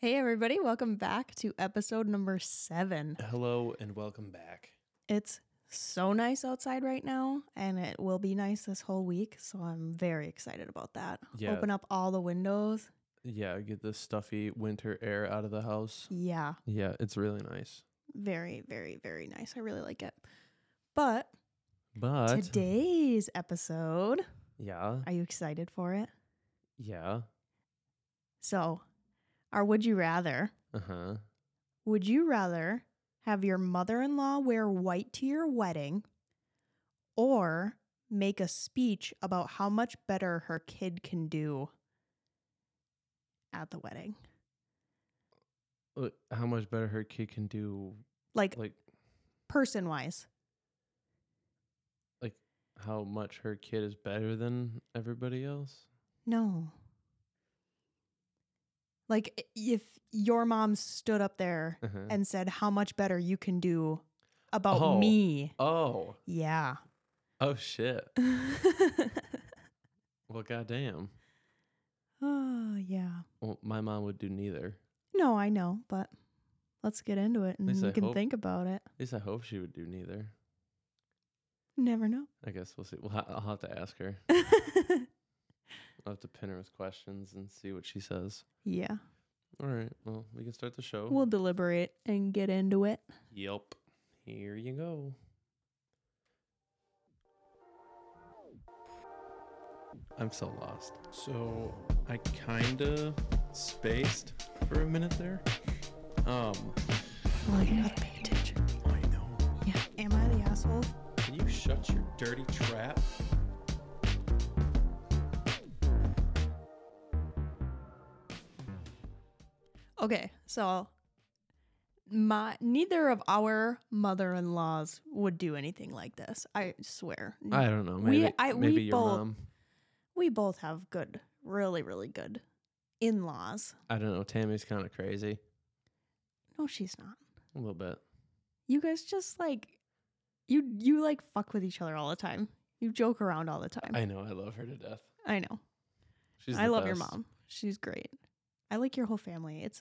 Hey, everybody, welcome back to episode number seven. Hello and welcome back. It's so nice outside right now, and it will be nice this whole week. So I'm very excited about that. Yeah. Open up all the windows. Yeah, get the stuffy winter air out of the house. Yeah, Yeah, it's really nice. very, very, very nice. I really like it. But But today's episode, yeah, are you excited for it? yeah, So, our would you rather? uh huh. Would you rather have your mother in law wear white to your wedding or make a speech about how much better her kid can do at the wedding? How much better her kid can do? Like, Like, person wise. like how much her kid is better than everybody else? No. Like, if your mom stood up there Uh-huh. and said how much better you can do about Oh. me. oh, Yeah. oh shit. Well, goddamn. oh, yeah. Well, my mom would do neither. No, I know, but let's get into it and we can hope- think about it. At least I hope she would do neither. Never know. I guess we'll see. We'll ha- I'll have to ask her. I'll have to pin her with questions and see what she says. yeah. All right. Well, we can start the show. We'll deliberate and get into it. Yep. Here you go. I'm so lost. So I kinda spaced for a minute there. Um, Well, you gotta pay attention. I know. Yeah. Am I the asshole? Can you shut your dirty trap? Okay, so my neither of our mother-in-laws would do anything like this. I swear. I don't know. We- Maybe, I- we maybe your both- mom. we both have good, really, really good in-laws. I don't know. Tammy's kind of crazy. No, she's not. A little bit. You guys just like you you like fuck with each other all the time. You joke around all the time. I know. I love her to death. I know. She's. I love your mom. She's great. I like your whole family. It's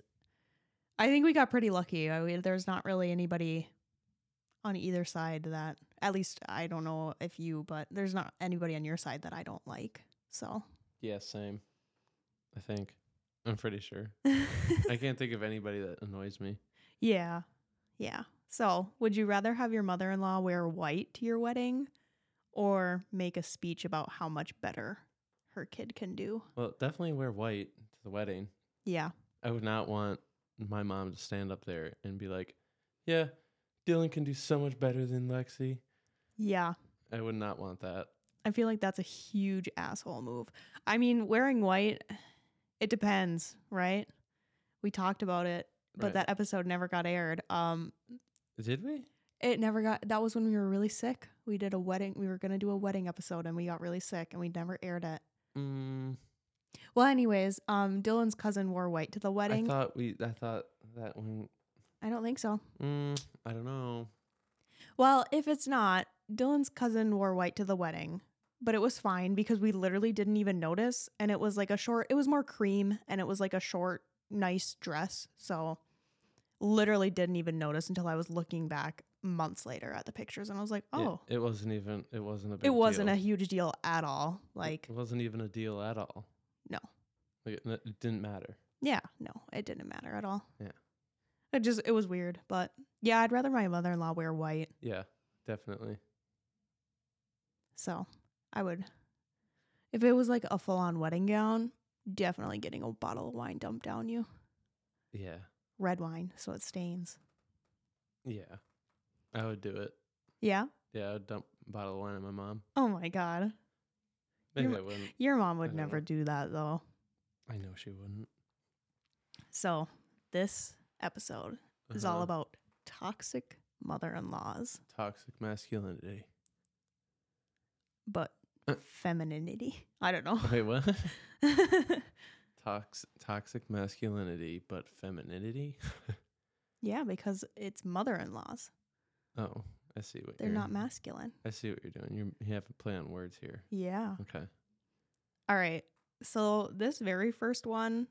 I think we got pretty lucky. I mean, there's not really anybody on either side that at least I don't know if you, but there's not anybody on your side that I don't like. So Yeah, same. I think. I'm pretty sure. I can't think of anybody that annoys me. Yeah. Yeah. So, would you rather have your mother-in-law wear white to your wedding or make a speech about how much better her kid can do? Well, definitely wear white to the wedding. Yeah. I would not want my mom to stand up there and be like, "Yeah, Dylan can do so much better than Lexi." Yeah. I would not want that. I feel like that's a huge asshole move. I mean, wearing white, it depends, right? We talked about it, but Right. that episode never got aired. Um, Did we? it never got. That was when we were really sick. We did a wedding. We were gonna do a wedding episode, and we got really sick, and we never aired it. Mm, Well, anyways, um, Dylan's cousin wore white to the I wedding. I, thought we. I thought that one. I don't think so. Mm, I don't know. Well, if it's not, Dylan's cousin wore white to the wedding, but it was fine because we literally didn't even notice. And it was like a short, it was more cream and it was like a short, nice dress. So literally didn't even notice until I was looking back months later at the pictures and I was like, oh, it wasn't even. It wasn't a big. it wasn't deal. a huge deal at all. Like, It wasn't even a deal at all. No. Like, it, didn't matter. Yeah, no, it didn't matter at all. Yeah. It just, it was weird. But yeah, I'd rather my mother in law wear white. Yeah, definitely. So I would, if it was like a full on wedding gown, definitely getting a bottle of wine dumped down you. Yeah, Red wine, so it stains. yeah. I would do it. Yeah. Yeah, I would dump a bottle of wine on my mom. Oh my God. Maybe Your- I wouldn't. Your mom would never know. do that though. I know she wouldn't. So this episode is all Uh-huh. about toxic mother in laws, toxic masculinity. but Uh. femininity. I don't know. Wait, what? Tox- toxic masculinity, but femininity. yeah, because it's mother in laws. Oh, I see what They're not masculine. I see what you're doing. You're, you have a play on words here. Yeah. Okay. All right. So this very first one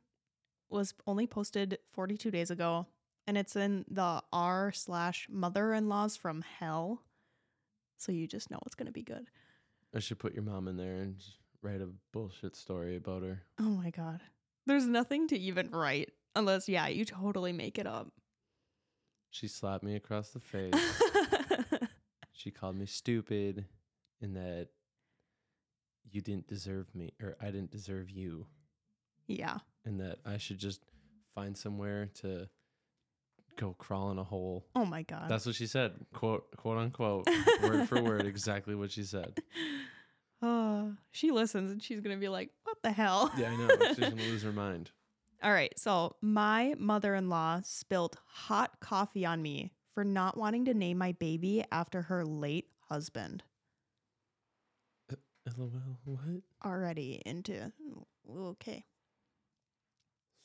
was only posted 42 days ago, and it's in the r slash mother in laws from hell. So you just know it's gonna be good. I should put your mom in there and write a bullshit story about her. Oh my god, there's nothing to even write unless yeah, you totally make it up. She slapped me across the face. She called me stupid and that you didn't deserve me or I didn't deserve you yeah. and that I should just find somewhere to go crawl in a hole. Oh my god. That's what she said, quote quote unquote, word for word, exactly what she said. Oh, she listens and she's gonna be like, "What the hell?" Yeah, I know. She's gonna lose her mind. All right, so my mother-in-law spilled hot coffee on me for not wanting to name my baby after her late husband. Uh, LOL. What? Already into okay.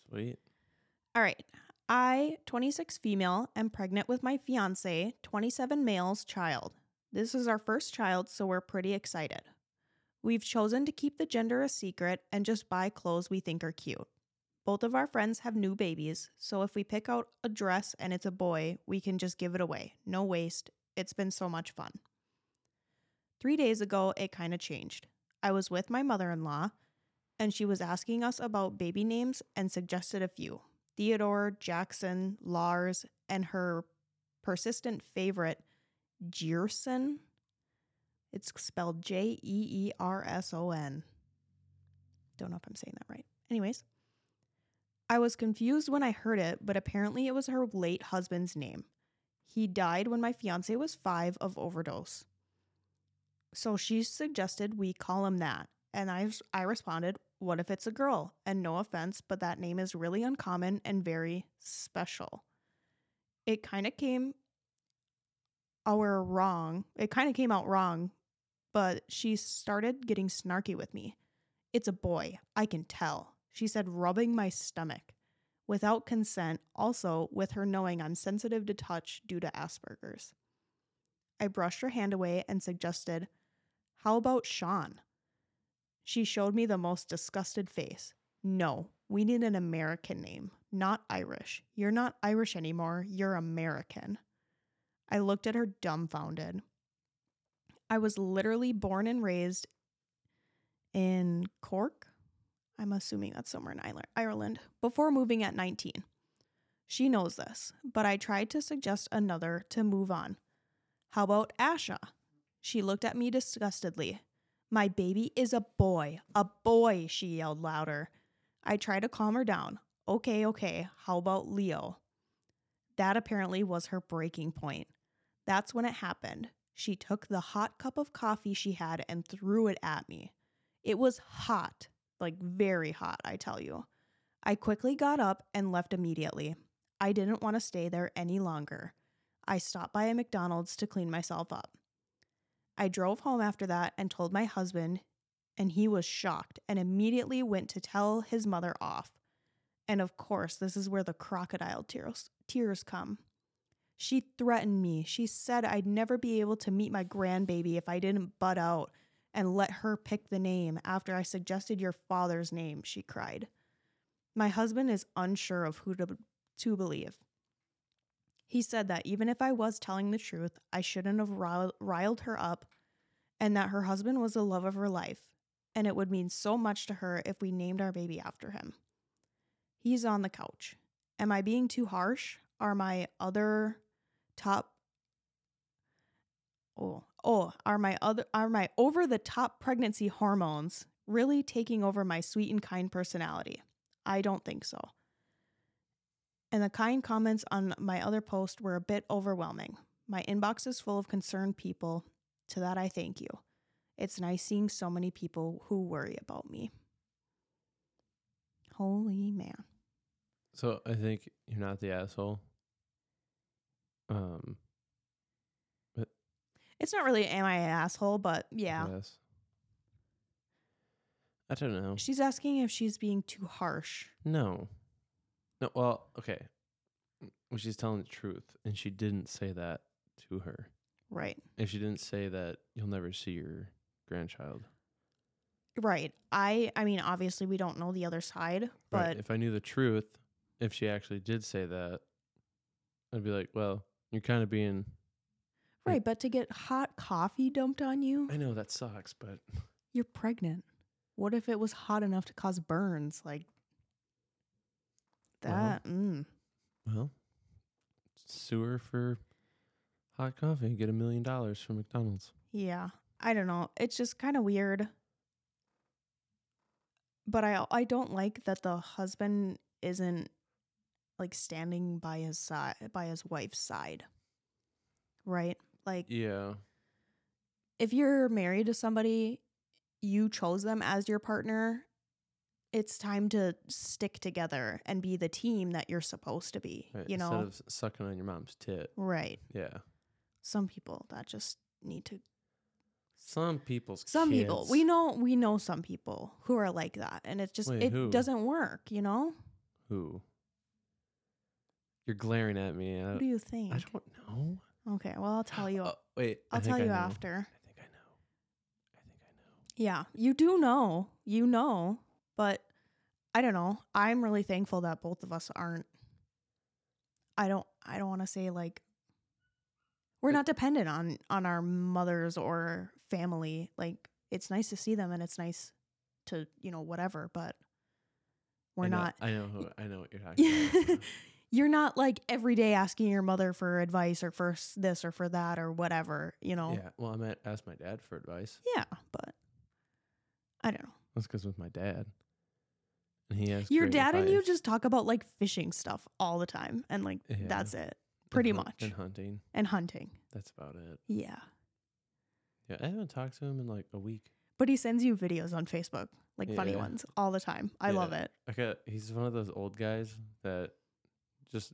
Sweet. All right. I, 26 female, am pregnant with my fiance, 27 male's child. This is our first child, so we're pretty excited. We've chosen to keep the gender a secret and just buy clothes we think are cute. Both of our friends have new babies, so if we pick out a dress and it's a boy, we can just give it away. No waste. It's been so much fun. Three days ago, it kind of changed. I was with my mother in law, and she was asking us about baby names and suggested a few Theodore, Jackson, Lars, and her persistent favorite, Jerson. It's spelled J E E R S O N. Don't know if I'm saying that right. Anyways, I was confused when I heard it, but apparently it was her late husband's name. He died when my fiance was five of overdose. So she suggested we call him that. And I, I responded, What if it's a girl? And no offense, but that name is really uncommon and very special. It kind of came our wrong. It kind of came out wrong, but she started getting snarky with me. It's a boy. I can tell. She said, rubbing my stomach. Without consent, also with her knowing I'm sensitive to touch due to Asperger's. I brushed her hand away and suggested, How about Sean? She showed me the most disgusted face. No, we need an American name, not Irish. You're not Irish anymore, you're American. I looked at her dumbfounded. I was literally born and raised in Cork. I'm assuming that's somewhere in Ireland, before moving at 19. She knows this, but I tried to suggest another to move on. How about Asha? She looked at me disgustedly. My baby is a boy. A boy, she yelled louder. I tried to calm her down. Okay, okay, how about Leo? That apparently was her breaking point. That's when it happened. She took the hot cup of coffee she had and threw it at me. It was hot, like very hot, I tell you. I quickly got up and left immediately. I didn't want to stay there any longer. I stopped by a McDonald's to clean myself up. I drove home after that and told my husband, and he was shocked and immediately went to tell his mother off. And of course, this is where the crocodile tears, tears come. She threatened me. She said I'd never be able to meet my grandbaby if I didn't butt out and let her pick the name after I suggested your father's name, she cried. My husband is unsure of who to, to believe. He said that even if I was telling the truth, I shouldn't have riled her up and that her husband was the love of her life and it would mean so much to her if we named our baby after him. He's on the couch. Am I being too harsh? Are my other top Oh, oh, are my other are my over the top pregnancy hormones really taking over my sweet and kind personality? I don't think so. And the kind comments on my other post were a bit overwhelming. My inbox is full of concerned people. To that, I thank you. It's nice seeing so many people who worry about me. Holy man. So I think you're not the asshole. Um, It's not really am I an asshole, but yeah. yes. I don't know. She's asking if she's being too harsh. No. No, well, okay. Well, she's telling the truth, and she didn't say that to her. Right. If she didn't say that you'll never see your grandchild. Right. I I mean obviously we don't know the other side, but Right. If I knew the truth, if she actually did say that, I'd be like, well, you're kind of being. Right, but to get hot coffee dumped on you, I know that sucks, but you're pregnant. What if it was hot enough to cause burns? Like Well, that. mm. well, sue her for hot coffee and get a million dollars from McDonald's. Yeah. I don't know. It's just kind of weird. But I I don't like that the husband isn't like standing by his side by his wife's side. Right? Like Yeah. if you're married to somebody, you chose them as your partner, it's time to stick together and be the team that you're supposed to be, Right. you Instead know? of sucking on your mom's tit. right. Yeah. Some people that just need to Some people's some people we know we know some people who are like that and it's just Wait, it who? doesn't work you know Who? You're glaring at me. I, what do you think I don't know. Okay well i'll tell you Oh, wait. I'll tell you know. after I think I know. I think I know. yeah you do know you know but i don't know i'm really thankful that both of us aren't i don't i don't want to say like we're not dependent on on our mothers or family like it's nice to see them and it's nice to you know whatever but we're I know- not I know who. I know what you're talking about. you're not like every day asking your mother for advice or for this or for that or whatever, you know. Yeah. Well, I might ask my dad for advice. Yeah, but I don't know. That's because with my dad, and he has Your dad and you just talk about like fishing stuff all the time and like Yeah. that's it. And Pretty hunt- much. and hunting. And hunting. That's about it. Yeah. Yeah, I haven't talked to him in like a week. But he sends you videos on Facebook, like funny ones all the time. I love it. Okay. He's one of those old guys that just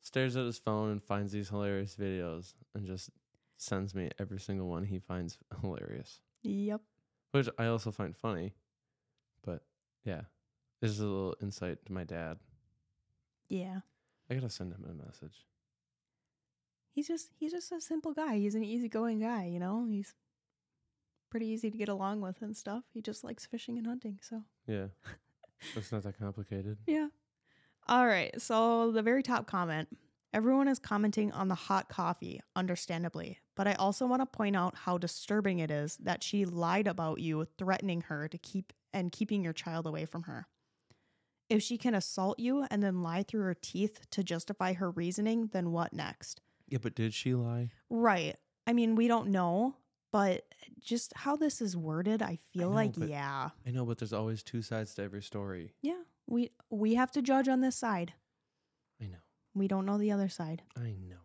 stares at his phone and finds these hilarious videos and just sends me every single one he finds hilarious, Yep. which I also find funny. But yeah, this is a little insight to my dad. Yeah. I gotta send him a message. He's just he's just a simple guy. He's an easygoing guy, you know? He's pretty easy to get along with and stuff. He just likes fishing and hunting, so Yeah, it's not that complicated. Yeah. All right. So the very top comment everyone is commenting on the hot coffee, understandably. But I also want to point out how disturbing it is that she lied about you, threatening her to keep and keeping your child away from her. If she can assault you and then lie through her teeth to justify her reasoning, then what next? Yeah, but did she lie? Right. I mean, we don't know, but just how this is worded, I feel know, like, but- yeah. I know, but there's always two sides to every story. Yeah. We we have to judge on this side. I know. We don't know the other side. I know.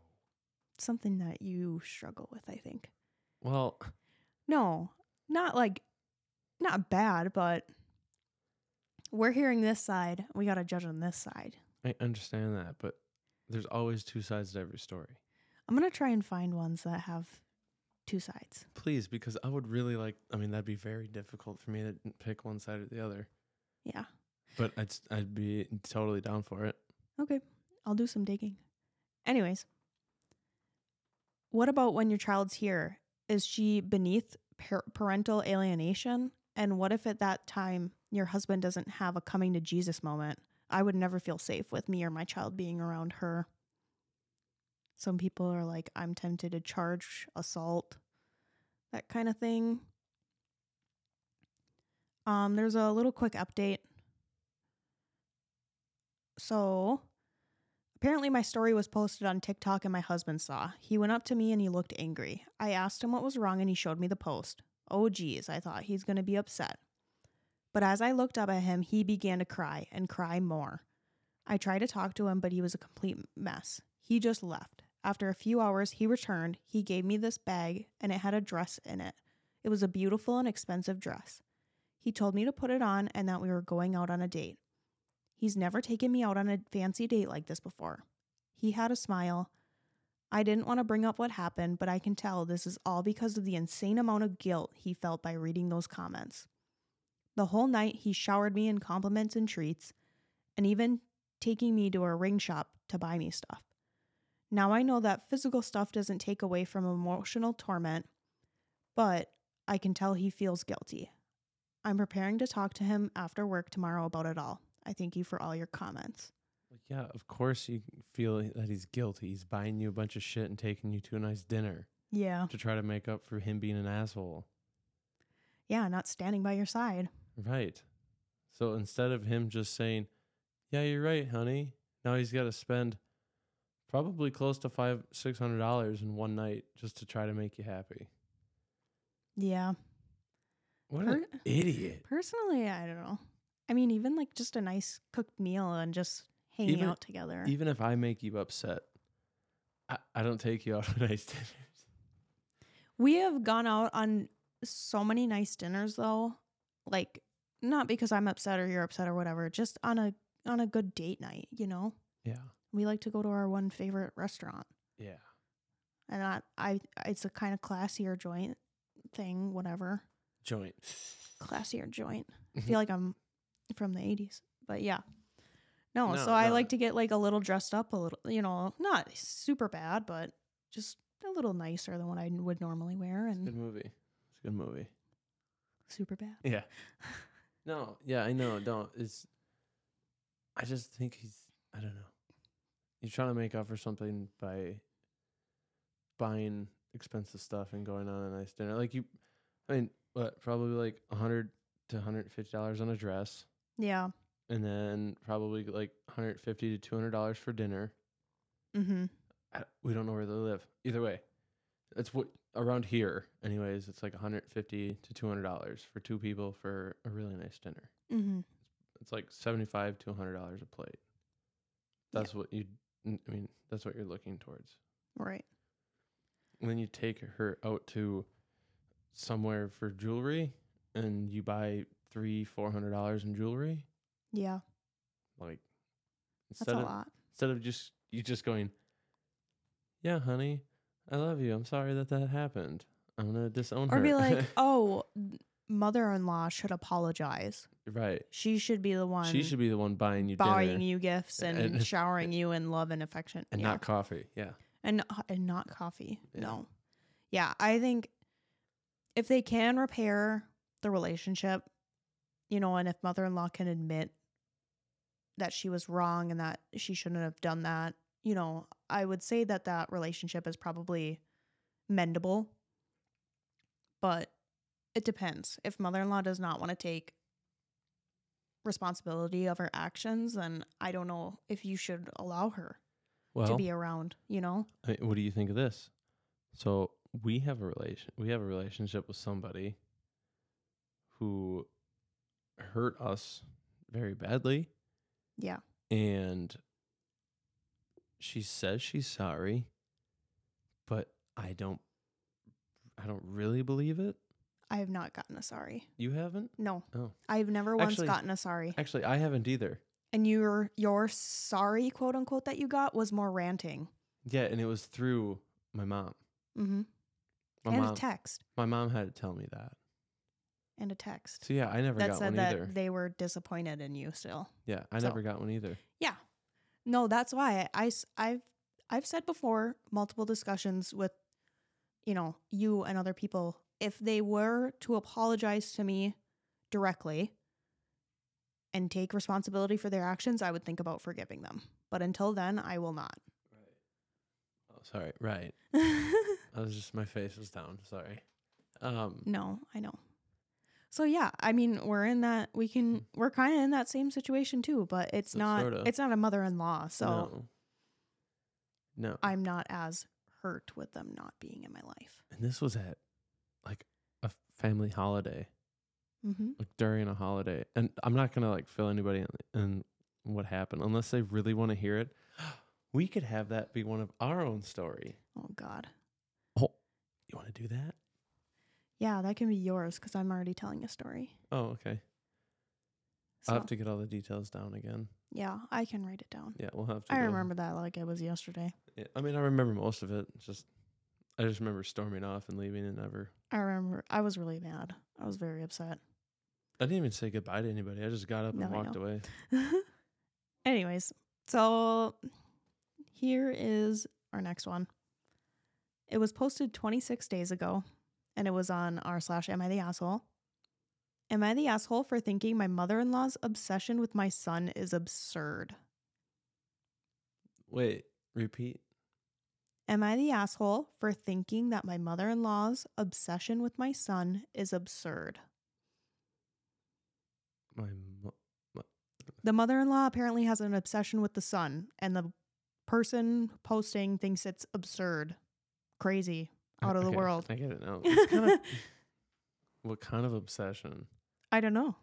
something that you struggle with, I think. Well, No, not like, not bad, but we're hearing this side. We got to judge on this side. I understand that, but there's always two sides to every story. I'm going to try and find ones that have two sides. Please, because I would really like. I mean, that'd be very difficult for me to pick one side or the other. Yeah. But I'd I'd be totally down for it. Okay. I'll do some digging. Anyways, what about when your child's here? Is she beneath par- parental alienation? And what if at that time your husband doesn't have a coming to Jesus moment? I would never feel safe with me or my child being around her. Some people are like, I'm tempted to charge assault, that kind of thing. Um, there's a little quick update. So, apparently, my story was posted on TikTok and my husband saw. He went up to me and he looked angry. I asked him what was wrong and he showed me the post. Oh, geez, I thought he's going to be upset. But as I looked up at him, he began to cry and cry more. I tried to talk to him, but he was a complete mess. He just left. After a few hours, he returned. He gave me this bag and it had a dress in it. It was a beautiful and expensive dress. He told me to put it on and that we were going out on a date. He's never taken me out on a fancy date like this before. He had a smile. I didn't want to bring up what happened, but I can tell this is all because of the insane amount of guilt he felt by reading those comments. The whole night, he showered me in compliments and treats, and even taking me to a ring shop to buy me stuff. Now I know that physical stuff doesn't take away from emotional torment, but I can tell he feels guilty. I'm preparing to talk to him after work tomorrow about it all. I thank you for all your comments. yeah, of course you feel that he's guilty. He's buying you a bunch of shit and taking you to a nice dinner Yeah. to try to make up for him being an asshole. Yeah, not standing by your side. Right. So instead of him just saying, "Yeah, you're right, honey," now he's got to spend probably close to five, six hundred dollars in one night just to try to make you happy. Yeah. What Per- an idiot! Personally, I don't know. I mean, even like just a nice cooked meal and just hanging Even- out together. Even if I make you upset, I, I don't take you out on nice dinners. we have gone out on so many nice dinners though. Like not because I'm upset or you're upset or whatever, just on a on a good date night, you know? Yeah, We like to go to our one favorite restaurant. yeah. And I, I it's a kind of classier joint thing, whatever. Joint. Classier joint. I Mhm. feel like I'm from the 80s. But yeah. No, No, so I like to get like a little dressed up a little, you know, not super bad, but just a little nicer than what I would normally wear It's a good movie. It's a good movie. super bad. Yeah. No, yeah, I know. Don't. It's. I just think he's. I don't know. He's trying to make up for something by buying expensive stuff and going on a nice dinner. Like you, I mean, what? Probably like a hundred to hundred fifty dollars on a dress, Yeah. and then probably like hundred fifty to two hundred dollars for dinner. Mhm. I, we don't know where they live. Either way, it's what around here. Anyways, it's like 150 to 200 dollars for two people for a really nice dinner. Mhm. It's like 75 to 100 dollars a plate. Yeah. That's what you. I mean, that's what you're looking towards. Right. And then you take her out to somewhere for jewelry, and you buy three, four hundred dollars in jewelry. Yeah. Like That's instead a of lot. instead of just you just going, yeah, honey, I love you. I'm sorry that that happened. I'm gonna disown her. Or her. be like, "Oh, mother-in-law should apologize. right. She should be the one She should be the one buying you buying dinner you gifts and, and- showering you in love and affection." and yeah. not coffee. Yeah. and and not coffee. Yeah. No. Yeah, I think if they can repair the relationship, you know, and if mother-in-law can admit that she was wrong and that she shouldn't have done that, you know, I would say that that relationship is probably mendable. But it depends. If mother-in-law does not want to take responsibility of her actions, then I don't know if you should allow her Well, to be around, you know? I mean, what do you think of this? So we have a relation. We have a relationship with somebody who hurt us very badly, Yeah. and she says she's sorry, but I don't. I don't really believe it. I have not gotten a sorry. You haven't? No. Oh. I've never once Actually- gotten a sorry. Actually, I haven't either. And your your sorry quote unquote that you got was more ranting. Yeah, and it was through my mom. Mm-hmm. My And mom. a text. my mom had to tell me that. And a text. So yeah, I never that got said one that either. they were disappointed in you still. yeah, I so- never got one either. Yeah. No, that's why I, I have I've said before multiple discussions with you know, you and other people if they were to apologize to me directly and take responsibility for their actions, I would think about forgiving them. But until then, I will not. Oh, sorry. Right. I was just my face was down. Sorry. Um. no, I know. So yeah, I mean, we're in that we can we're kind of in that same situation too, but it's not sorta. it's not a mother-in-law, so No. No. I'm not as hurt with them not being in my life. and this was at like a family holiday, Mm-hmm. like during a holiday, and I'm not gonna like fill anybody in, in what happened unless they really want to hear it. We could have that be one of our own story. Oh God, Oh, you want to do that? Yeah, that can be yours because I'm already telling a story. Oh, okay. So, I'll have to get all the details down again. yeah, I can write it down. Yeah, we'll have to. I go- remember that like it was yesterday. Yeah, I mean, I remember most of it. It's just, I just remember storming off and leaving and never. I remember I was really mad. I was very upset. I didn't even say goodbye to anybody. I just got up No, and walked away. Anyways, so here is our next one. It was posted 26 days ago, and it was on r slash am I the asshole? Am I the asshole for thinking my mother in law's obsession with my son is absurd? Wait, repeat. Am I the asshole for thinking that my mother in law's obsession with my son is absurd? My mo- The mother in law apparently has an obsession with the son, and the person posting thinks it's absurd, crazy, out of the world. I get it now. It's kind of what kind of obsession? I don't know.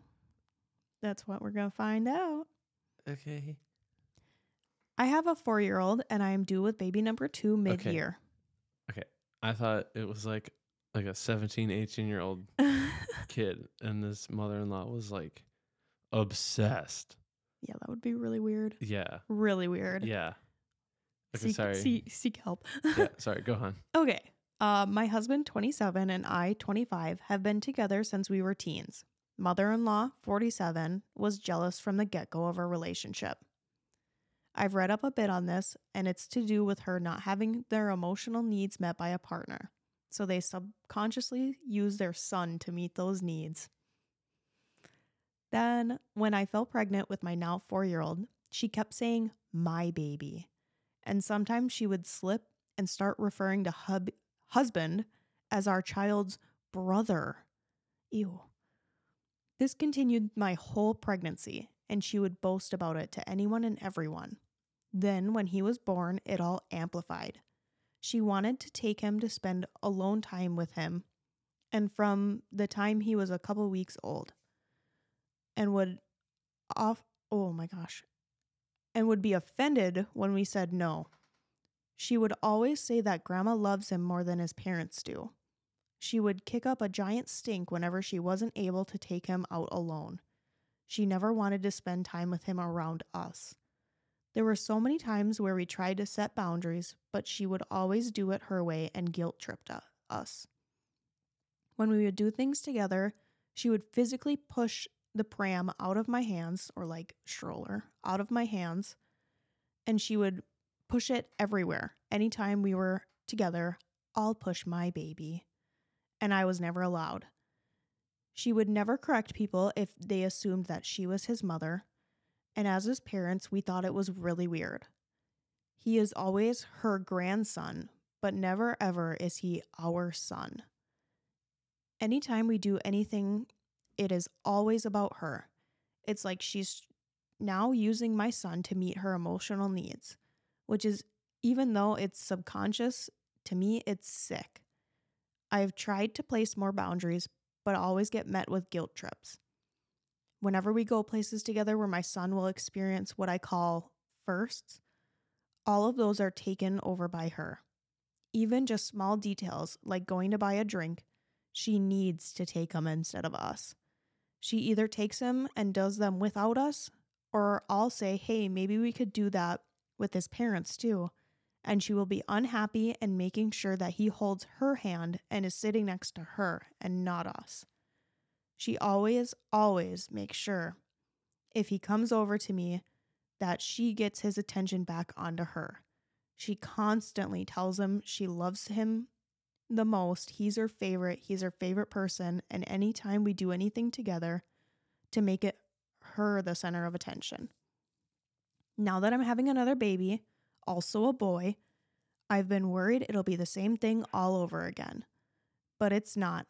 That's what we're going to find out. Okay. I have a four year old, and I am due with baby number two mid year. Okay. I thought it was like like a 17, 18 year old kid, and this mother in law was like obsessed. yeah, that would be really weird. Yeah. Really weird. Yeah. Okay, seek, sorry. Seek, seek help. yeah, sorry. Go on. Okay. Uh, my husband, 27, and I, 25, have been together since we were teens. Mother in law, 47, was jealous from the get go of our relationship. I've read up a bit on this, and it's to do with her not having their emotional needs met by a partner. So they subconsciously use their son to meet those needs. Then, when I fell pregnant with my now four year old, she kept saying, my baby. And sometimes she would slip and start referring to hub- husband as our child's brother. Ew. This continued my whole pregnancy, and she would boast about it to anyone and everyone. Then, when he was born, it all amplified. She wanted to take him to spend alone time with him, and from the time he was a couple weeks old, and would off, oh my gosh, and would be offended when we said no. She would always say that grandma loves him more than his parents do. She would kick up a giant stink whenever she wasn't able to take him out alone. She never wanted to spend time with him around us. There were so many times where we tried to set boundaries, but she would always do it her way and guilt tripped us. When we would do things together, she would physically push the pram out of my hands, or like stroller, out of my hands, and she would push it everywhere. Anytime we were together, I'll push my baby. And I was never allowed. She would never correct people if they assumed that she was his mother. And as his parents, we thought it was really weird. He is always her grandson, but never ever is he our son. Anytime we do anything, it is always about her. It's like she's now using my son to meet her emotional needs, which is, even though it's subconscious, to me, it's sick. I've tried to place more boundaries, but always get met with guilt trips. Whenever we go places together where my son will experience what I call firsts, all of those are taken over by her. Even just small details like going to buy a drink, she needs to take them instead of us. She either takes them and does them without us, or I'll say, hey, maybe we could do that with his parents too. And she will be unhappy and making sure that he holds her hand and is sitting next to her and not us. She always, always makes sure if he comes over to me that she gets his attention back onto her. She constantly tells him she loves him the most. He's her favorite. He's her favorite person. And anytime we do anything together to make it her the center of attention. Now that I'm having another baby, also a boy, I've been worried it'll be the same thing all over again. But it's not.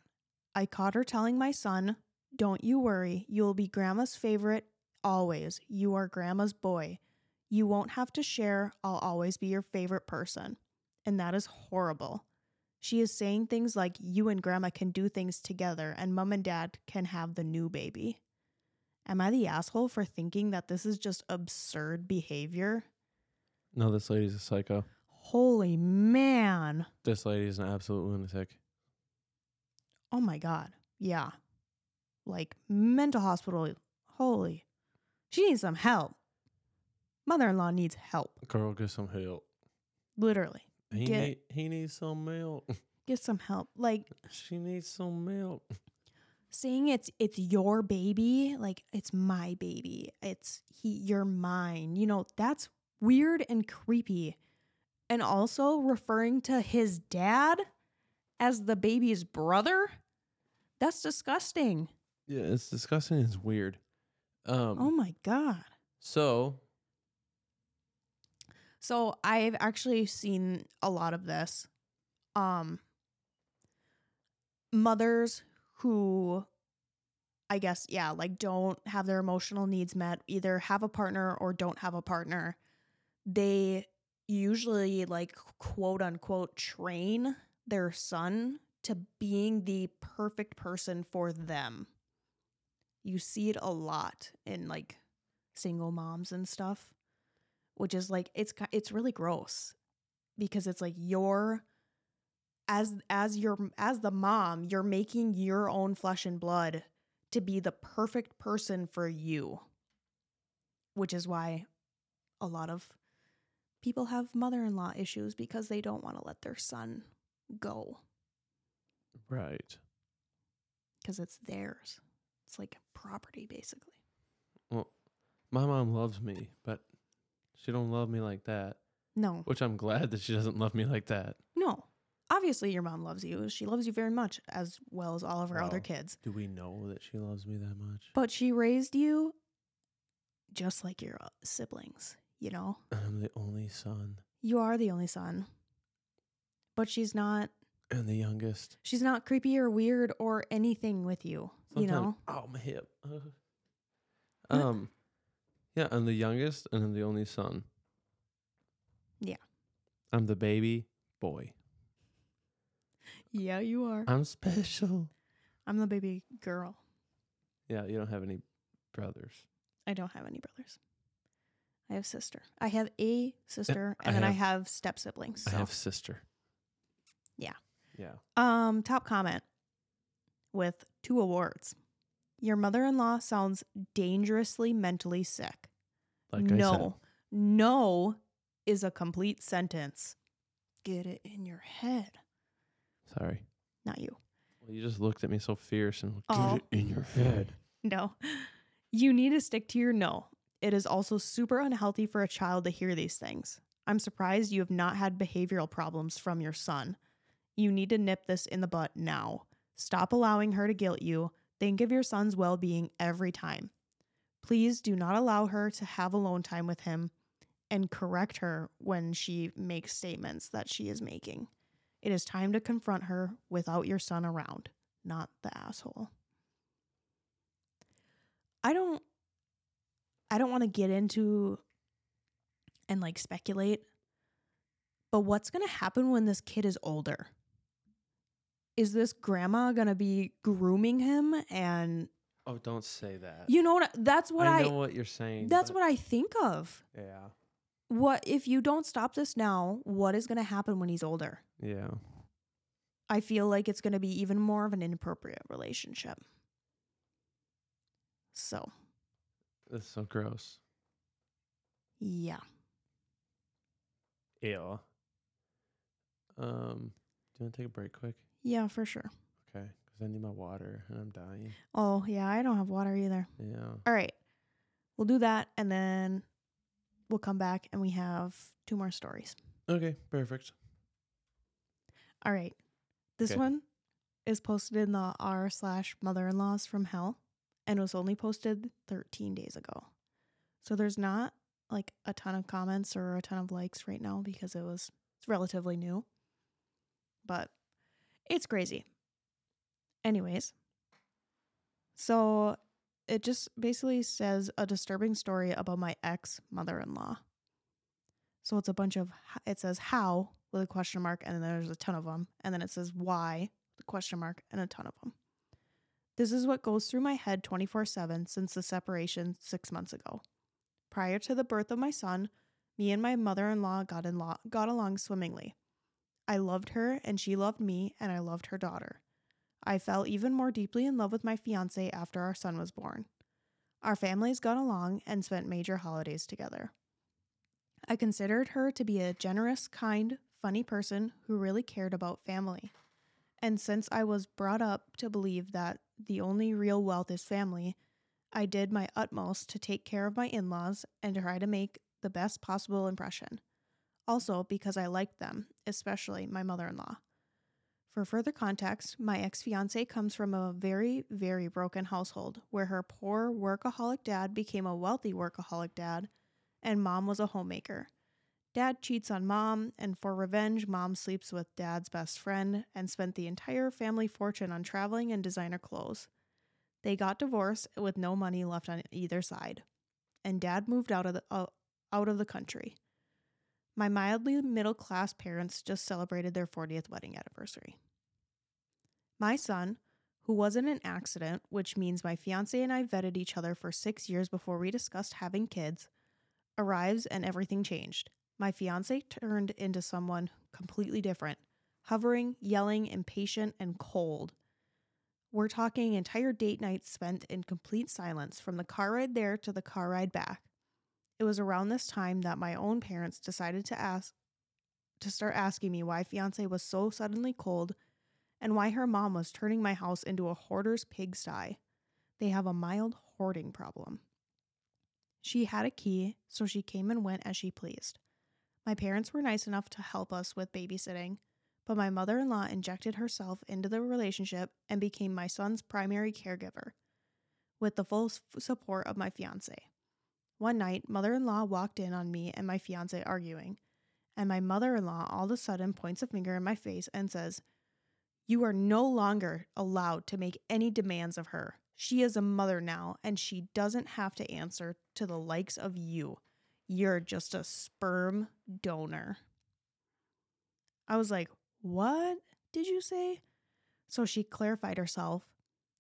I caught her telling my son, Don't you worry, you'll be grandma's favorite always. You are grandma's boy. You won't have to share. I'll always be your favorite person. And that is horrible. She is saying things like, You and grandma can do things together, and mom and dad can have the new baby. Am I the asshole for thinking that this is just absurd behavior? No, this lady's a psycho. Holy man. This lady is an absolute lunatic. Oh my God. Yeah. Like mental hospital. Holy. She needs some help. Mother in law needs help. Girl, get some help. Literally. He Get- need, he needs some milk. Get some help. Like she needs some milk. Saying it's it's your baby, like it's my baby. It's he you're mine. You know, that's weird and creepy. And also referring to his dad as the baby's brother? That's disgusting. Yeah, it's disgusting. It's weird. Um. Oh my god. So So I've actually seen a lot of this. Um mothers who I guess yeah, like don't have their emotional needs met, either have a partner or don't have a partner. They usually like quote unquote train their son to being the perfect person for them. You see it a lot in like single moms and stuff, which is like it's it's really gross because it's like you're as as your as the mom, you're making your own flesh and blood to be the perfect person for you. Which is why a lot of people have mother-in-law issues because they don't want to let their son go Right. because it's theirs. It's like property basically. Well, my mom loves me, but she don't love me like that. No. Which I'm glad that she doesn't love me like that. Obviously your mom loves you. She loves you very much as well as all of her other kids. Do we know that she loves me that much? But she raised you just like your uh, siblings, you know? I'm the only son You are the only son. But she's not and the youngest. she's not creepy or weird or anything with you, you know? Oh, my hip. What? Um, yeah, I'm the youngest and I'm the only son. Yeah. I'm the baby boy. Yeah, you are. I'm special. I'm the baby girl. Yeah, you don't have any brothers. I don't have any brothers. I have sister. I have a sister I and then I have- have step siblings. I So. have sister. Yeah. Yeah. Um, top comment with two awards. Your mother-in-law sounds dangerously mentally sick. Like I said. no, no is a complete sentence. Get it in your head, Sorry. not you. Well, you just looked at me so fierce and Oh. get it in your head. No, you need to stick to your no. It is also super unhealthy for a child to hear these things. I'm surprised you have not had behavioral problems from your son. You need to nip this in the butt now. Stop allowing her to guilt you. Think of your son's well being every time. Please do not allow her to have alone time with him and correct her when she makes statements that she is making. It is time to confront her without your son around, not the asshole. I don't I don't want to get into and like speculate, but what's going to happen when this kid is older? Is this grandma going to be grooming him and Oh, don't say that. you know what that's what I I, know what you're saying. that's what I think of. Yeah. What if you don't stop this now, what is going to happen when he's older? Yeah. I feel like it's going to be even more of an inappropriate relationship. So, That's so gross. yeah. Ew. Um, do you want to take a break quick? Yeah, for sure. Okay, because I need my water and I'm dying. Oh, yeah, I don't have water either. Yeah. All right. We'll do that and then we'll come back and we have two more stories. Okay, perfect. All right. This Okay. one is posted in the r slash mother in laws from hell and was only posted 13 days ago. So there's not like a ton of comments or a ton of likes right now because it was it's relatively new. But it's crazy. Anyways, so it just basically says a disturbing story about my ex mother in law. So it's a bunch of, it says how with a question mark, and then there's a ton of them. And then it says why, the question mark, and a ton of them. This is what goes through my head 24 7 since the separation six months ago. Prior to the birth of my son, me and my mother in law got, along swimmingly. I loved her, and she loved me, and I loved her daughter. I fell even more deeply in love with my fiance after our son was born. Our families got along and spent major holidays together. I considered her to be a generous, kind, funny person who really cared about family. And since I was brought up to believe that the only real wealth is family, I did my utmost to take care of my in laws and try to make the best possible impression. Also, because I liked them, especially my mother in law. For further context, my ex fiance comes from a very, very broken household where her poor workaholic dad became a wealthy workaholic dad, and mom was a homemaker. Dad cheats on mom, and for revenge, mom sleeps with dad's best friend and spent the entire family fortune on traveling and designer clothes. They got divorced with no money left on either side, and dad moved out of the uh, out of the country. My mildly middle class parents just celebrated their 40th wedding anniversary. My son, who was in an accident, which means my fiance and I vetted each other for six years before we discussed having kids, arrives and everything changed. My fiance turned into someone completely different, hovering, yelling, impatient, and cold. We're talking entire date nights spent in complete silence from the car ride there to the car ride back. It was around this time that my own parents decided to ask to start asking me why fiance was so suddenly cold and why her mom was turning my house into a hoarder's pigsty. They have a mild hoarding problem. She had a key, so she came and went as she pleased. My parents were nice enough to help us with babysitting, but my mother in law injected herself into the relationship and became my son's primary caregiver, with the full support of my fiance. One night, mother in law walked in on me and my fiance arguing, and my mother in law all of a sudden points a finger in my face and says, You are no longer allowed to make any demands of her. She is a mother now, and she doesn't have to answer to the likes of you. You're just a sperm donor. I was like, What did you say? So she clarified herself.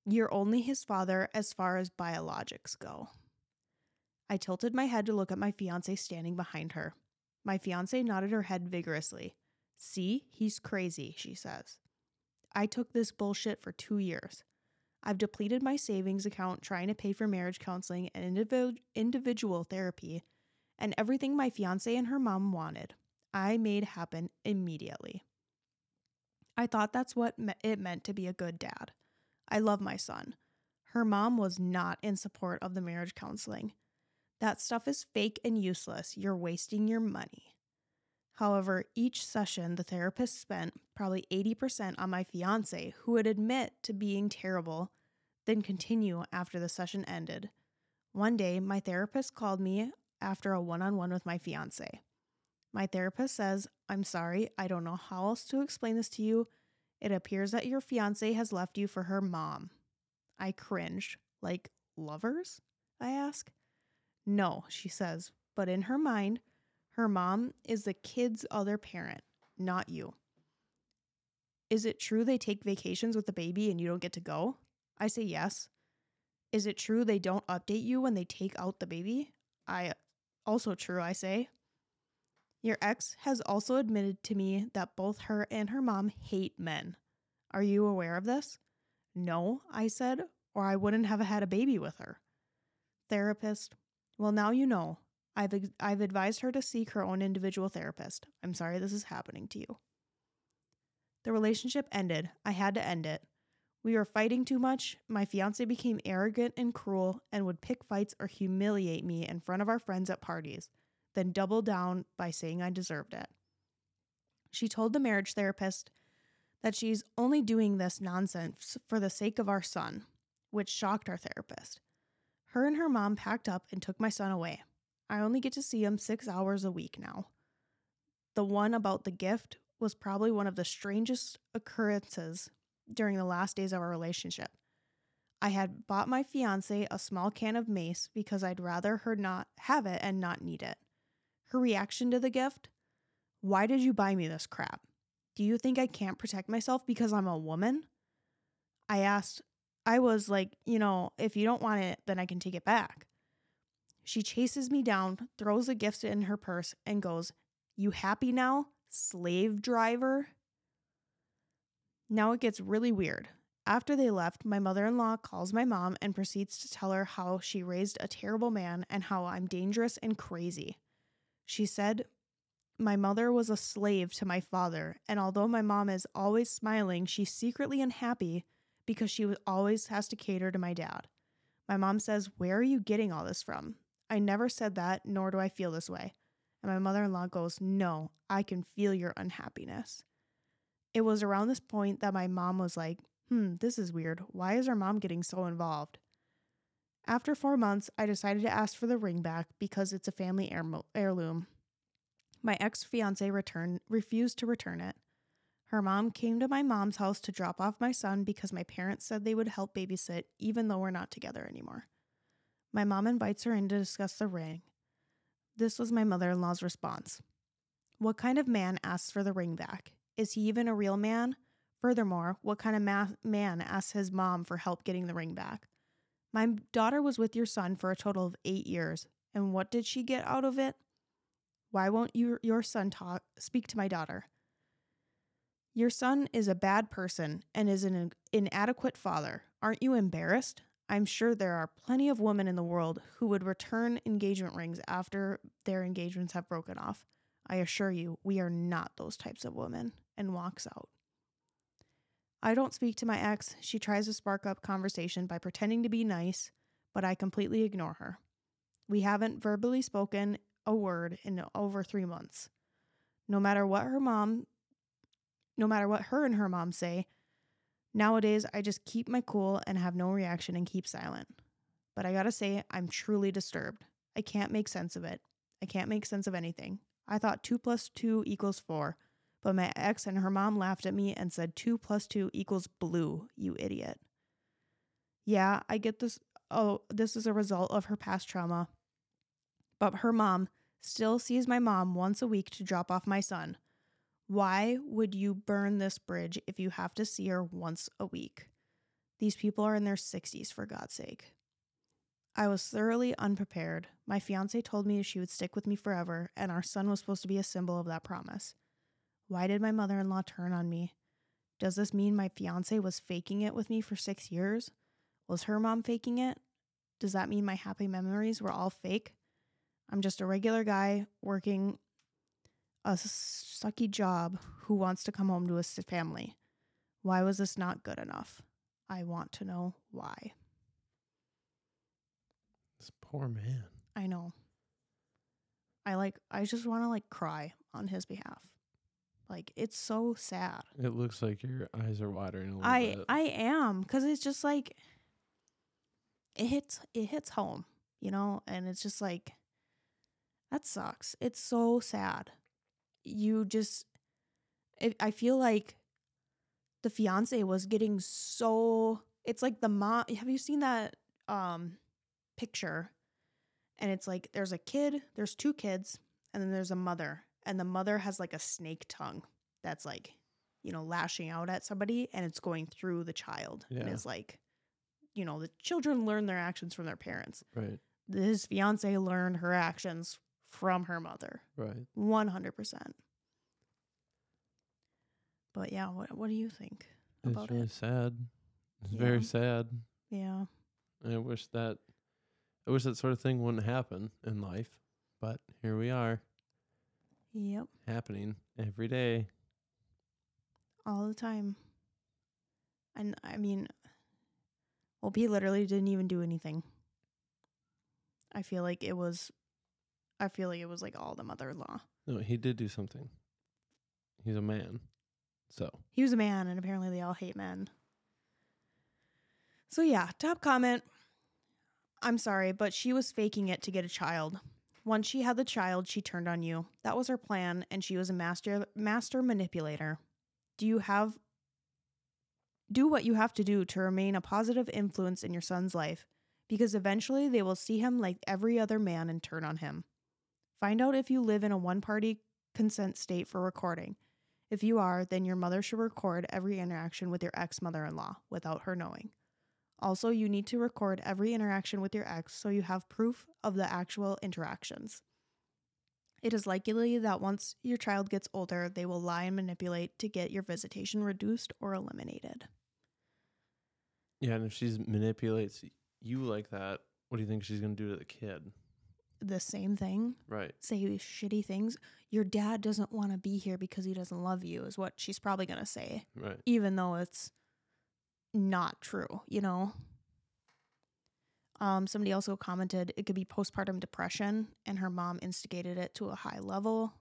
You're only his father as far as biologics go. I tilted my head to look at my fiance standing behind her. My fiance nodded her head vigorously. See, he's crazy, she says. I took this bullshit for two years. I've depleted my savings account trying to pay for marriage counseling and indiv- individual therapy and everything my fiance and her mom wanted, I made happen immediately. I thought that's what it meant to be a good dad. I love my son. Her mom was not in support of the marriage counseling. That stuff is fake and useless. You're wasting your money. However, each session, the therapist spent probably 80% on my fiance, who would admit to being terrible, then continue after the session ended. One day, my therapist called me after a one on one with my fiance. My therapist says, I'm sorry, I don't know how else to explain this to you. It appears that your fiance has left you for her mom. I cringe. Like, lovers? I ask. No, she says, but in her mind, her mom is the kid's other parent, not you. Is it true they take vacations with the baby and you don't get to go? I say yes. Is it true they don't update you when they take out the baby? I also true, I say. Your ex has also admitted to me that both her and her mom hate men. Are you aware of this? No, I said, or I wouldn't have had a baby with her. Therapist. Well, now you know. I've, I've advised her to seek her own individual therapist. I'm sorry this is happening to you. The relationship ended. I had to end it. We were fighting too much. My fiance became arrogant and cruel and would pick fights or humiliate me in front of our friends at parties, then double down by saying I deserved it. She told the marriage therapist that she's only doing this nonsense for the sake of our son, which shocked our therapist. Her and her mom packed up and took my son away. I only get to see him six hours a week now. The one about the gift was probably one of the strangest occurrences during the last days of our relationship. I had bought my fiance a small can of mace because I'd rather her not have it and not need it. Her reaction to the gift Why did you buy me this crap? Do you think I can't protect myself because I'm a woman? I asked, I was like, you know, if you don't want it, then I can take it back. She chases me down, throws the gifts in her purse, and goes, You happy now, slave driver? Now it gets really weird. After they left, my mother in law calls my mom and proceeds to tell her how she raised a terrible man and how I'm dangerous and crazy. She said, My mother was a slave to my father, and although my mom is always smiling, she's secretly unhappy because she always has to cater to my dad. My mom says, Where are you getting all this from? I never said that, nor do I feel this way. And my mother in law goes, No, I can feel your unhappiness it was around this point that my mom was like, hmm, this is weird. Why is our mom getting so involved? After four months, I decided to ask for the ring back because it's a family heirloom. My ex fiance returned refused to return it. Her mom came to my mom's house to drop off my son because my parents said they would help babysit even though we're not together anymore. My mom invites her in to discuss the ring. This was my mother in law's response. What kind of man asks for the ring back? Is he even a real man? Furthermore, what kind of ma- man asks his mom for help getting the ring back? My daughter was with your son for a total of eight years, and what did she get out of it? Why won't you, your son talk, speak to my daughter? Your son is a bad person and is an inadequate father. Aren't you embarrassed? I'm sure there are plenty of women in the world who would return engagement rings after their engagements have broken off. I assure you, we are not those types of women, and walks out. I don't speak to my ex. She tries to spark up conversation by pretending to be nice, but I completely ignore her. We haven't verbally spoken a word in over three months. No matter what her mom, no matter what her and her mom say, nowadays I just keep my cool and have no reaction and keep silent. But I gotta say, I'm truly disturbed. I can't make sense of it. I can't make sense of anything. I thought 2 plus 2 equals 4, but my ex and her mom laughed at me and said 2 plus 2 equals blue, you idiot. Yeah, I get this. Oh, this is a result of her past trauma. But her mom still sees my mom once a week to drop off my son. Why would you burn this bridge if you have to see her once a week? These people are in their 60s, for God's sake. I was thoroughly unprepared. My fiance told me she would stick with me forever, and our son was supposed to be a symbol of that promise. Why did my mother in law turn on me? Does this mean my fiance was faking it with me for six years? Was her mom faking it? Does that mean my happy memories were all fake? I'm just a regular guy working a sucky job who wants to come home to his family. Why was this not good enough? I want to know why. This poor man. I know. I like I just want to like cry on his behalf. Like it's so sad. It looks like your eyes are watering a little I bit. I am cuz it's just like it hits it hits home, you know, and it's just like that sucks. It's so sad. You just it, I feel like the fiance was getting so it's like the mom have you seen that um picture and it's like there's a kid, there's two kids, and then there's a mother, and the mother has like a snake tongue that's like, you know, lashing out at somebody, and it's going through the child, yeah. and it's like, you know, the children learn their actions from their parents. right, His fiance learned her actions from her mother, right. one hundred percent. But yeah, what what do you think It's about really it? sad. It's Yeah. very sad. Yeah, I wish that I wish that sort of thing wouldn't happen in life, but here we are, yep, happening every day. all the time. And I mean, well, he literally didn't even do anything. I feel like it was, I feel like it was like all the mother-in-law. No, he did do something. He's a man. So, He was a man, and apparently they all hate men. So yeah, top comment. I'm sorry, but she was faking it to get a child. Once she had the child, she turned on you. That was her plan, and she was a master master manipulator. Do you have do what you have to do to remain a positive influence in your son's life, because eventually they will see him like every other man and turn on him. Find out if you live in a one-party consent state for recording. If you are, then your mother should record every interaction with your ex mother in law without her knowing. Also, you need to record every interaction with your ex so you have proof of the actual interactions. It is likely that once your child gets older, they will lie and manipulate to get your visitation reduced or eliminated. yeah, and if she manipulates you like that, what do you think she's going to do to the kid? The same thing, Right. say shitty things. Your dad doesn't want to be here because he doesn't love you, is what she's probably going to say. Right. even though it's not true, you know. Um, somebody also commented it could be postpartum depression, and her mom instigated it to a high level.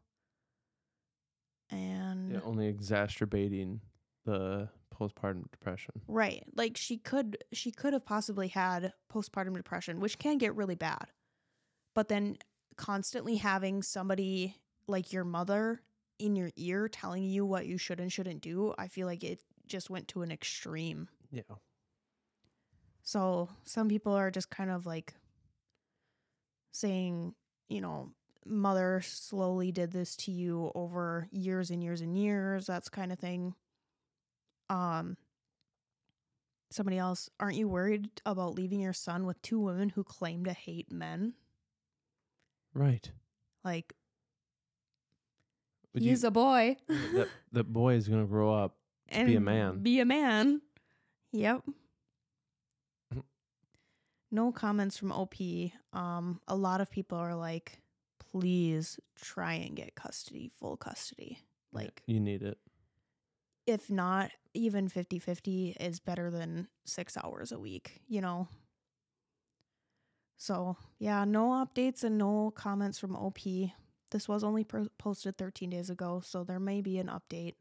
And Yeah, only exacerbating the postpartum depression. right, like she could she could have possibly had postpartum depression, which can get really bad. But then constantly having somebody like your mother in your ear telling you what you should and shouldn't do, I feel like it just went to an extreme. Yeah. So some people are just kind of like saying, you know, mother slowly did this to you over years and years and years, that's kind of thing. Um somebody else, aren't you worried about leaving your son with two women who claim to hate men? Right. Like Would he's you, a boy that that boy is gonna grow up. and be a man. Be a man. Yep. No comments from OP. Um, a lot of people are like, please try and get custody, full custody. Like, you need it. if not, even 50 50 is better than six hours a week, you know? So, yeah, no updates and no comments from OP. This was only pro- posted 13 days ago, so there may be an update,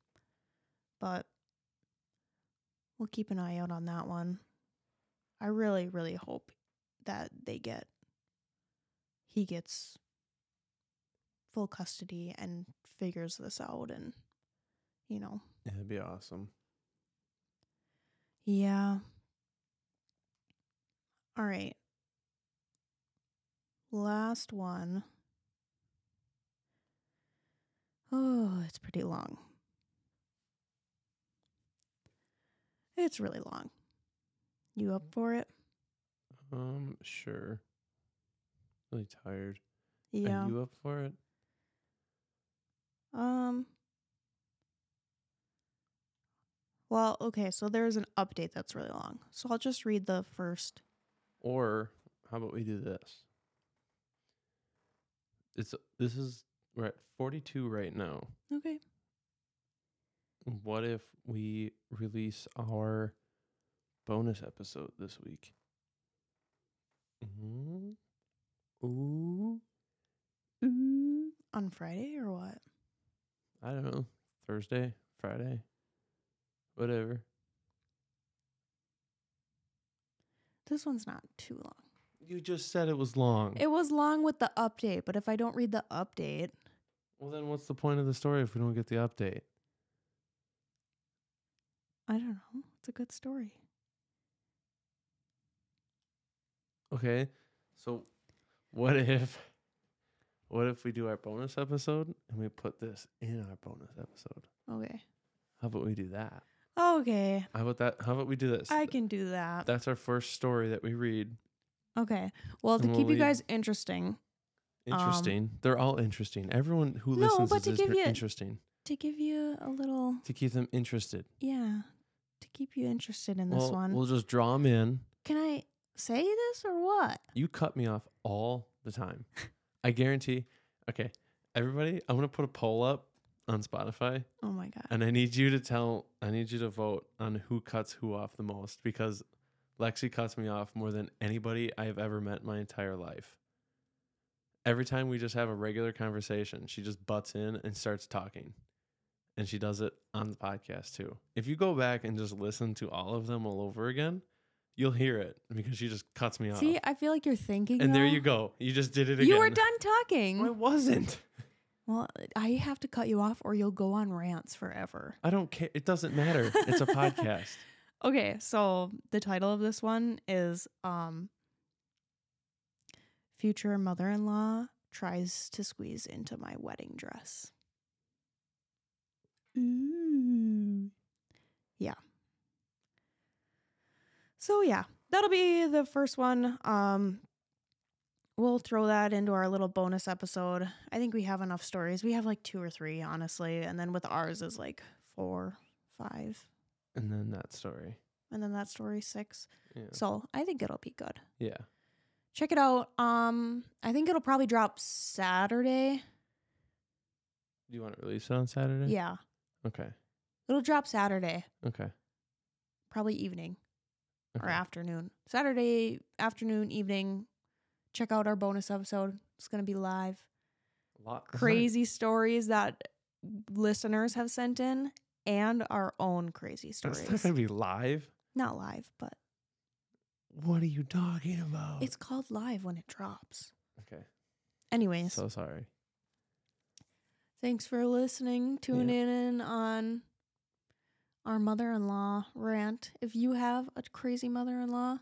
but we'll keep an eye out on that one. I really, really hope that they get, he gets full custody and figures this out and, you know, Yeah, it'd be awesome. Yeah. All right. Last one. Oh, it's pretty long. It's really long. You up for it? Um, sure. Really tired. Yeah. Are you up for it? Um Well, okay, so there's an update that's really long. So I'll just read the first. Or how about we do this? It's this is we're at 42 right now. Okay. What if we release our bonus episode this week? Mm. Ooh. Ooh. On Friday or what? I don't know. Thursday, Friday, whatever. This one's not too long. You just said it was long. It was long with the update, but if I don't read the update, well, then what's the point of the story if we don't get the update? I don't know. It's a good story. Okay. So what if what if we do our bonus episode and we put this in our bonus episode? Okay. How about we do that? Okay. How about that? How about we do this? I can do that. That's our first story that we read. Okay. Well, to And keep you guys interesting, Interesting. They're all interesting. Everyone who Um, No, listens but is to is give you- interesting. to give you a little, To keep them interested. yeah, to keep you interested in this well, one. we'll just draw them in. Can I say this or what? You cut me off all the time. I guarantee. Okay, everybody, I'm gonna put a poll up on Spotify, Oh my god. and I need you to tell. I need you to vote on who cuts who off the most because Lexi cuts me off more than anybody I've ever met in my entire life. Every time we just have a regular conversation, she just butts in and starts talking. And she does it on the podcast too. If you go back and just listen to all of them all over again, you'll hear it because she just cuts me off. See, I feel like you're thinking. And there though. you go. You just did it again. You were done talking. I wasn't. Well, I have to cut you off, or you'll go on rants forever. I don't care. It doesn't matter. It's a podcast. Okay, so the title of this one is um Future mother-in-law tries to squeeze into my wedding dress. Ooh. Yeah. So yeah, that'll be the first one. Um we'll throw that into our little bonus episode. I think we have enough stories. We have like two or three, honestly, and then with ours is like four, five, And then that story. and then that story six. Yeah. So I think it'll be good. Yeah. Check it out. Um, I think it'll probably drop Saturday. Do you want to release it on Saturday? Yeah, Okay. it'll drop Saturday, Okay. probably evening or afternoon. Saturday afternoon, evening. Check out our bonus episode. It's gonna be live. A lot? Crazy stories that listeners have sent in, and our own crazy It's stories. not gonna be live. Not live, but What are you talking about? it's called live when it drops. okay. Anyways, So sorry. Thanks for listening. Tune in on our mother in law rant. If you have a crazy mother in law,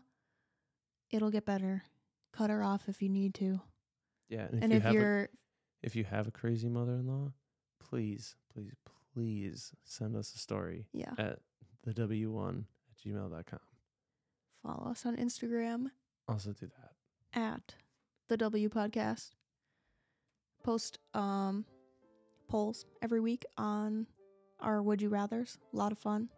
it'll get better. Cut her off if you need to. Yeah, and if, you have a, you're if you have a crazy mother-in-law, please, please, please, please send us a story yeah, at the w1 at gmail.com. follow us on Instagram Also do that. at the W podcast. Post um polls every week on our would you rather's. A lot of fun.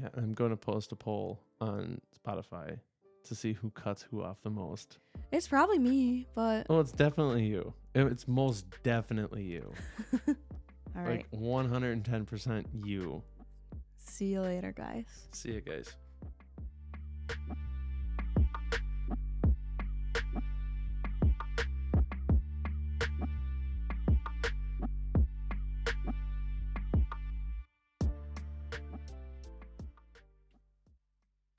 Yeah, I'm going to post a poll on Spotify to see who cuts who off the most. It's probably me, but Oh, it's definitely you. It's most definitely you. all right. Like 110% you. See you later, guys. See you guys.